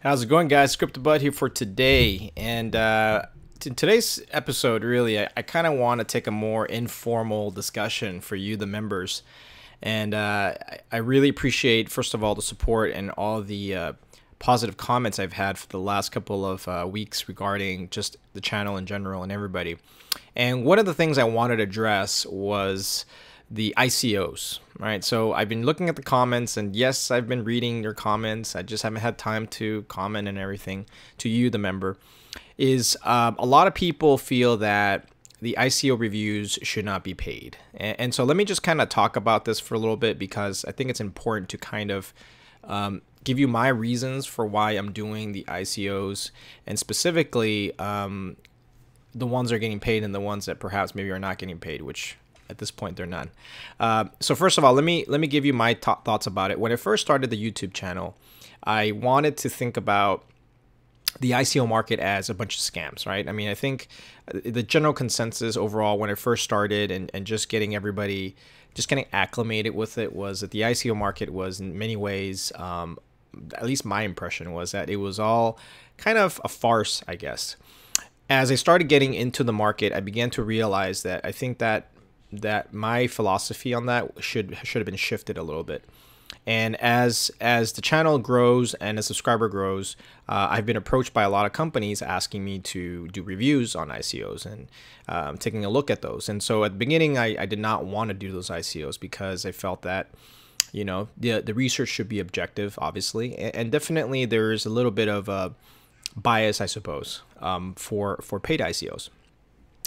How's it going, guys? Crypto Bud here for today. And uh, in today's episode, really, I, I kind of want to take a more informal discussion for you, the members. And uh, I, I really appreciate, first of all, the support and all the uh, positive comments I've had for the last couple of uh, weeks regarding just the channel in general and everybody. And one of the things I wanted to address was the ICOs, right? So I've been looking at the comments, and yes, I've been reading your comments. I just haven't had time to comment and everything to you, the member. Is um, a lot of people feel that the ICO reviews should not be paid. And, and so let me just kind of talk about this for a little bit because I think it's important to kind of um, give you my reasons for why I'm doing the ICOs and specifically um, the ones that are getting paid and the ones that perhaps maybe are not getting paid, which at this point they're none. Uh, so first of all, let me let me give you my thoughts about it. When I first started the YouTube channel, I wanted to think about the ICO market as a bunch of scams, right? I mean, I think uh, the general consensus overall when I first started and, and just getting everybody just getting acclimated with it was that the ICO market was in many ways, um, at least my impression was that it was all kind of a farce, I guess. As I started getting into the market, I began to realize that I think that that my philosophy on that should should have been shifted a little bit. And as as the channel grows and the subscriber grows, uh, I've been approached by a lot of companies asking me to do reviews on ICOs and um, taking a look at those. And so at the beginning, I, I did not want to do those ICOs because I felt that you know the the research should be objective, obviously, and, and definitely there's a little bit of a bias, I suppose, um, for for paid ICOs.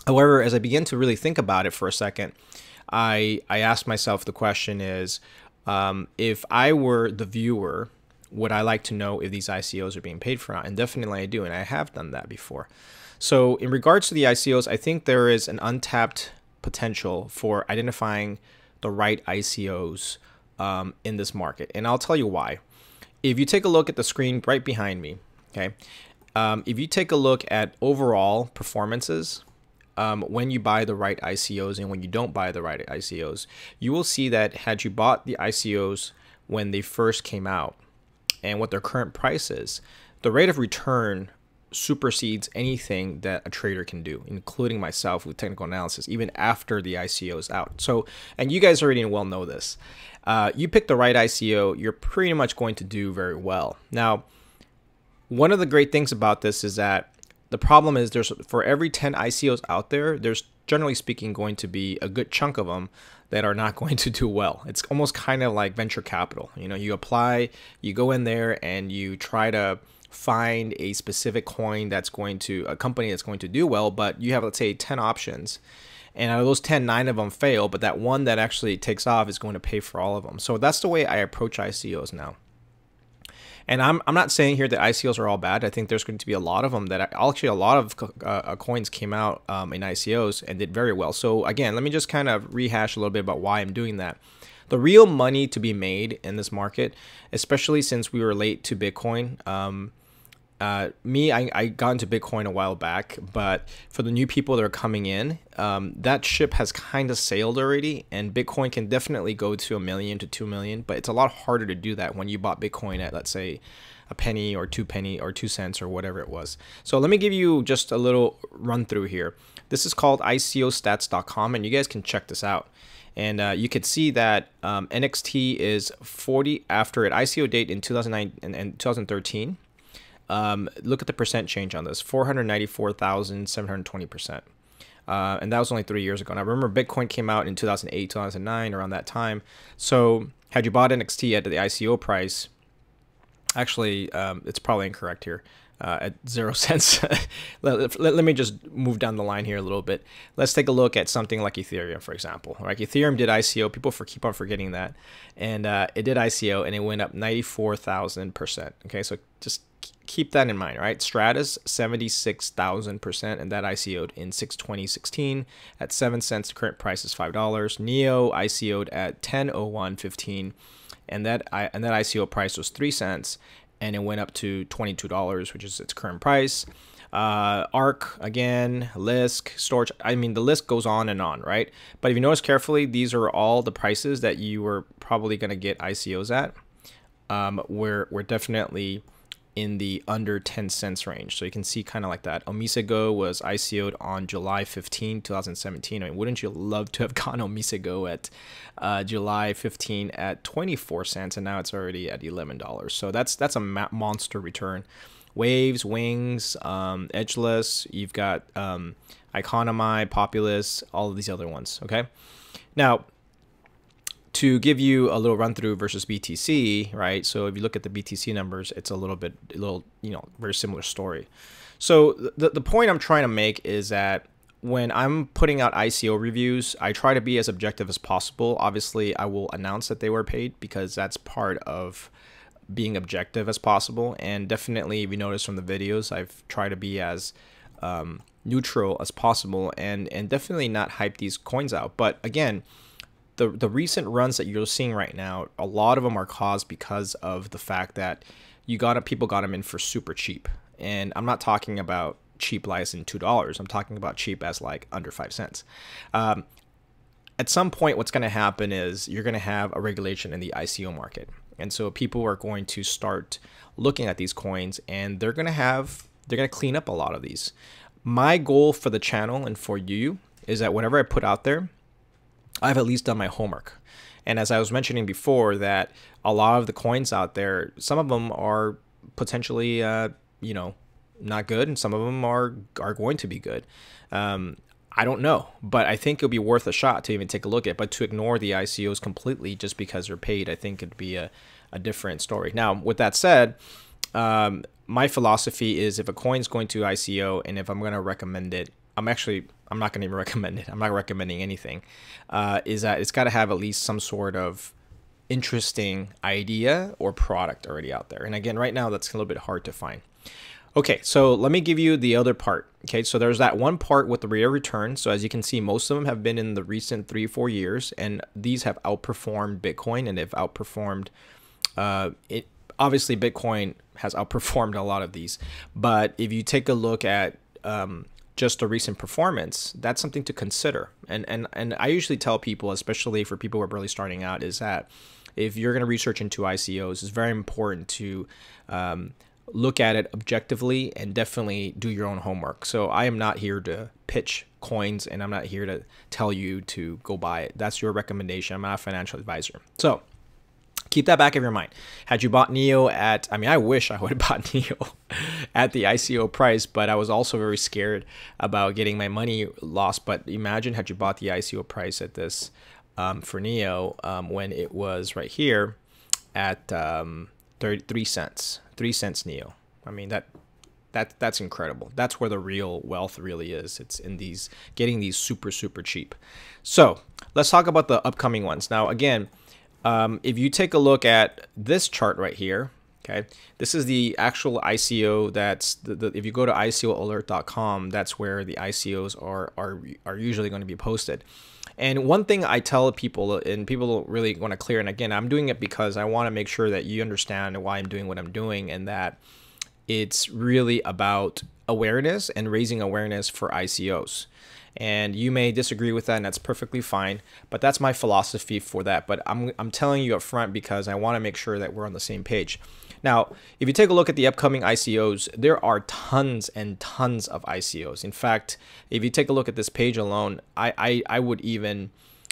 However, as I begin to really think about it for a second, I I asked myself the question is, um, if I were the viewer, would I like to know if these ICOs are being paid for? And definitely I do, and I have done that before. So in regards to the ICOs, I think there is an untapped potential for identifying the right ICOs um, in this market, and I'll tell you why. If you take a look at the screen right behind me, okay, um, if you take a look at overall performances um, when you buy the right ICOs and when you don't buy the right ICOs, you will see that had you bought the ICOs when they first came out and what their current price is, the rate of return supersedes anything that a trader can do, including myself with technical analysis, even after the ICO is out. So, and you guys already well know this. Uh, you pick the right ICO, you're pretty much going to do very well. Now, one of the great things about this is that the problem is there's for every 10 ICOs out there, there's generally speaking going to be a good chunk of them that are not going to do well. It's almost kind of like venture capital. You know, you apply, you go in there and you try to find a specific coin that's going to a company that's going to do well, but you have let's say 10 options. And out of those 10, nine of them fail, but that one that actually takes off is going to pay for all of them. So that's the way I approach ICOs now. And I'm, I'm not saying here that ICOs are all bad. I think there's going to be a lot of them that actually a lot of uh, coins came out um, in ICOs and did very well. So again, let me just kind of rehash a little bit about why I'm doing that. The real money to be made in this market, especially since we were late to Bitcoin, um, uh, me, I, I got into Bitcoin a while back, but for the new people that are coming in, um, that ship has kind of sailed already, and Bitcoin can definitely go to a million to two million, but it's a lot harder to do that when you bought Bitcoin at, let's say, a penny or two penny or two cents or whatever it was. So let me give you just a little run through here. This is called ICOstats.com, and you guys can check this out. And uh, you could see that um, NXT is 40 after an ICO date in 2009 and, and 2013 um, look at the percent change on this 494,720%. Uh, and that was only three years ago. And I remember Bitcoin came out in 2008, 2009, around that time. So had you bought NXT at the ICO price, actually, um, it's probably incorrect here. Uh, at zero cents. let, let, let, me just move down the line here a little bit. Let's take a look at something like Ethereum, for example. Right, Ethereum did ICO. People for keep on forgetting that, and uh, it did ICO and it went up ninety four thousand percent. Okay, so just keep that in mind, right? Stratis 76,000% and that ICO'd in 62016 at 7 cents. The current price is $5. Neo ICO'd at 100115 and that I, and that ICO price was 3 cents and it went up to $22, which is its current price. Uh, ARK again, Lisk, Storj. I mean, the list goes on and on, right? But if you notice carefully, these are all the prices that you were probably going to get ICOs at. Um, we're, we're definitely in the under 10 cents range. So you can see kind of like that. Omisego was ICO'd on July 15, 2017. I mean, wouldn't you love to have gone Omisego at uh, July 15 at 24 cents, and now it's already at $11. So that's that's a monster return. Waves, Wings, um, Edgeless. You've got um, Iconomi, Populous, all of these other ones. Okay. Now, to give you a little run through versus BTC, right? So if you look at the BTC numbers, it's a little bit, a little, you know, very similar story. So the, the point I'm trying to make is that when I'm putting out ICO reviews, I try to be as objective as possible. Obviously, I will announce that they were paid because that's part of being objective as possible. And definitely, if you notice from the videos, I've tried to be as um, neutral as possible and and definitely not hype these coins out. But again, the the recent runs that you're seeing right now, a lot of them are caused because of the fact that you got people got them in for super cheap. And I'm not talking about cheap as in two dollars. I'm talking about cheap as like under five cents. Um, at some point, what's going to happen is you're going to have a regulation in the ICO market, and so people are going to start looking at these coins, and they're going to have they're going to clean up a lot of these. My goal for the channel and for you is that whatever I put out there, I've at least done my homework. And as I was mentioning before, that a lot of the coins out there, some of them are potentially, uh, you know, not good, and some of them are are going to be good. Um, I don't know, but I think it'll be worth a shot to even take a look at. But to ignore the ICOs completely just because they're paid, I think it'd be a, a different story. Now, with that said, um, my philosophy is if a coin's going to ICO and if I'm going to recommend it, I'm actually I'm not going to even recommend it. I'm not recommending anything. Uh, is that it's got to have at least some sort of interesting idea or product already out there. And again, right now that's a little bit hard to find. Okay, so let me give you the other part. Okay, so there's that one part with the rate of return. So as you can see, most of them have been in the recent three, four years, and these have outperformed Bitcoin and they've outperformed uh, it. Obviously, Bitcoin has outperformed a lot of these, but if you take a look at um, just a recent performance, that's something to consider. And and and I usually tell people, especially for people who are barely starting out, is that if you're going to research into ICOs, it's very important to um, look at it objectively and definitely do your own homework. So I am not here to pitch coins and I'm not here to tell you to go buy it. That's your recommendation. I'm not a financial advisor. So keep that back of your mind. Had you bought Neo at, I mean, I wish I would have bought Neo at the ICO price, but I was also very scared about getting my money lost. But imagine had you bought the ICO price at this um, for Neo um, when it was right here at um, 33 cents, three cents neo. I mean that that that's incredible. That's where the real wealth really is. It's in these getting these super super cheap. So let's talk about the upcoming ones. Now again, um, if you take a look at this chart right here, okay, this is the actual ICO. That's the, the if you go to ICOalert.com, that's where the ICOs are are are usually going to be posted. And one thing I tell people, and people really want to clear, and again, I'm doing it because I want to make sure that you understand why I'm doing what I'm doing, and that it's really about awareness and raising awareness for ICOs. And you may disagree with that, and that's perfectly fine. But that's my philosophy for that. But I'm, I'm telling you up front because I want to make sure that we're on the same page. Now, if you take a look at the upcoming ICOs, there are tons and tons of ICOs. In fact, if you take a look at this page alone, I, I, I would even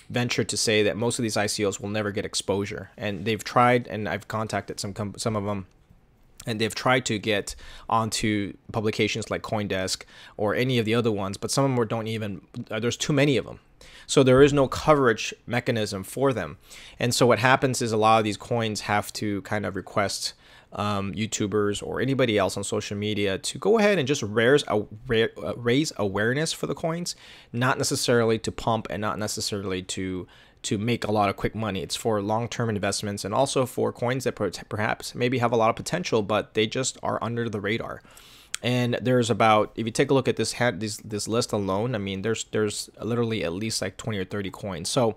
venture to say that most of these ICOs will never get exposure. And they've tried, and I've contacted some some of them and they've tried to get onto publications like CoinDesk or any of the other ones, but some of them don't even. Uh, there's too many of them, so there is no coverage mechanism for them. And so what happens is a lot of these coins have to kind of request um, YouTubers or anybody else on social media to go ahead and just raise, uh, raise awareness for the coins, not necessarily to pump and not necessarily to to make a lot of quick money. It's for long-term investments and also for coins that perhaps maybe have a lot of potential, but they just are under the radar. And there's about if you take a look at this this this list alone, I mean, there's there's literally at least like 20 or 30 coins. So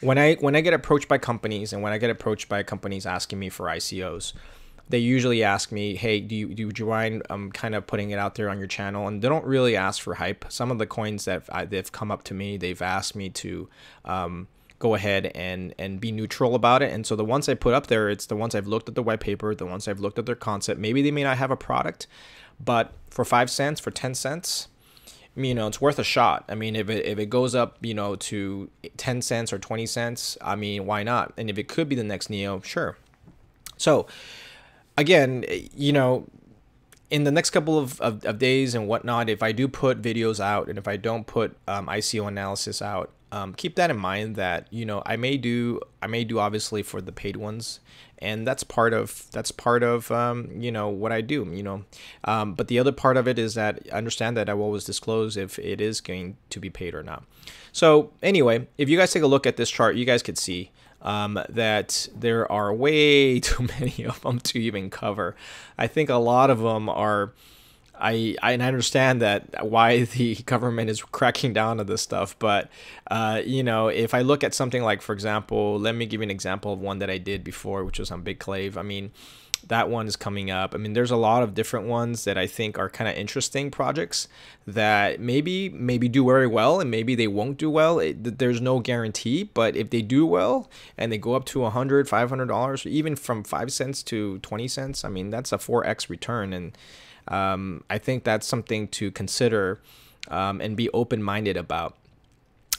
when I when I get approached by companies and when I get approached by companies asking me for ICOs, they usually ask me, "Hey, do you do you mind um kind of putting it out there on your channel?" And they don't really ask for hype. Some of the coins that I, they've come up to me, they've asked me to um, go ahead and and be neutral about it. And so the ones I put up there, it's the ones I've looked at the white paper, the ones I've looked at their concept. Maybe they may not have a product, but for five cents, for ten cents, you know, it's worth a shot. I mean, if it if it goes up, you know, to ten cents or twenty cents, I mean, why not? And if it could be the next neo sure. So again, you know, in the next couple of, of, of, days and whatnot, if I do put videos out and if I don't put um, ICO analysis out, um, keep that in mind that you know I may do I may do obviously for the paid ones, and that's part of that's part of um, you know what I do. You know, um, but the other part of it is that understand that I will always disclose if it is going to be paid or not. So anyway, if you guys take a look at this chart, you guys could see um, that there are way too many of them to even cover. I think a lot of them are. I, I understand that why the government is cracking down on this stuff, but uh, you know, if I look at something like, for example, let me give you an example of one that I did before, which was on BitClave. I mean, that one is coming up. I mean, there's a lot of different ones that I think are kind of interesting projects that maybe maybe do very well and maybe they won't do well. It, there's no guarantee, but if they do well and they go up to 100, 500 dollars, even from 5 cents to 20 cents, I mean, that's a 4x return and um, I think that's something to consider um, and be open-minded about.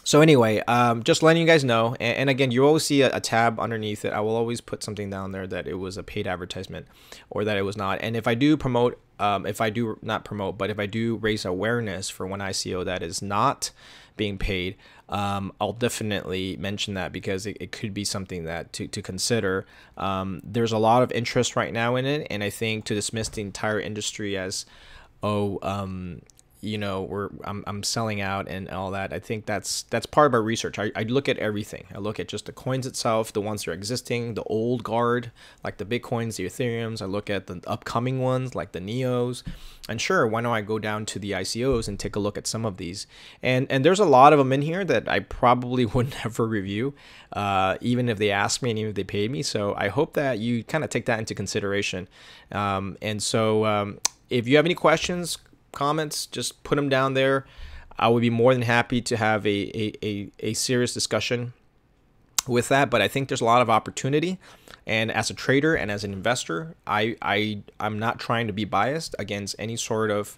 So anyway, um, just letting you guys know, and, and again, you always see a, a, tab underneath it. I will always put something down there that it was a paid advertisement or that it was not. And if I do promote, um, if I do not promote, but if I do raise awareness for one ICO that is not being paid, um, I'll definitely mention that because it, it, could be something that to, to consider. Um, there's a lot of interest right now in it, and I think to dismiss the entire industry as, oh, um, you know we're I'm, I'm selling out and all that. I think that's that's part of our research. I, I look at everything. I look at just the coins itself the ones that are existing the old guard like the bitcoins the ethereums. I look at the upcoming ones like the neos. And sure why don't i go down to the icos and take a look at some of these? And and there's a lot of them in here that i probably would never review uh, even if they asked me and even if they paid me. So i hope that you kind of take that into consideration. Um, and so um, if you have any questions comments, just put them down there. I would be more than happy to have a, a, a, a serious discussion with that. But I think there's a lot of opportunity. And as a trader and as an investor, I, I, I'm not trying to be biased against any sort of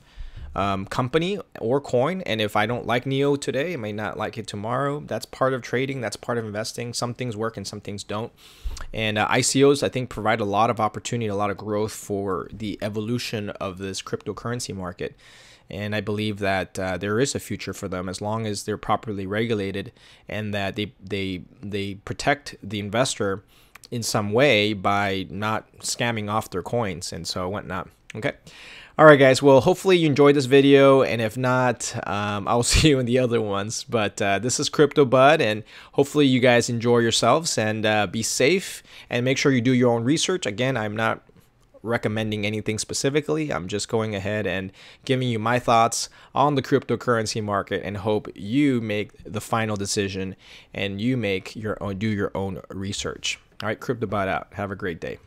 um, company or coin. And if I don't like Neo today, I may not like it tomorrow. That's part of trading. That's part of investing. Some things work and some things don't. And uh, ICOs, I think, provide a lot of opportunity, a lot of growth for the evolution of this cryptocurrency market. And I believe that uh, there is a future for them as long as they're properly regulated and that they they they protect the investor in some way by not scamming off their coins and so whatnot. Okay. All right, guys. Well, hopefully you enjoyed this video, and if not, um, I'll see you in the other ones. But uh, this is Crypto Bud, and hopefully you guys enjoy yourselves and uh, be safe, and make sure you do your own research. Again, I'm not recommending anything specifically. I'm just going ahead and giving you my thoughts on the cryptocurrency market, and hope you make the final decision and you make your own, do your own research. All right, Crypto Bud out. Have a great day.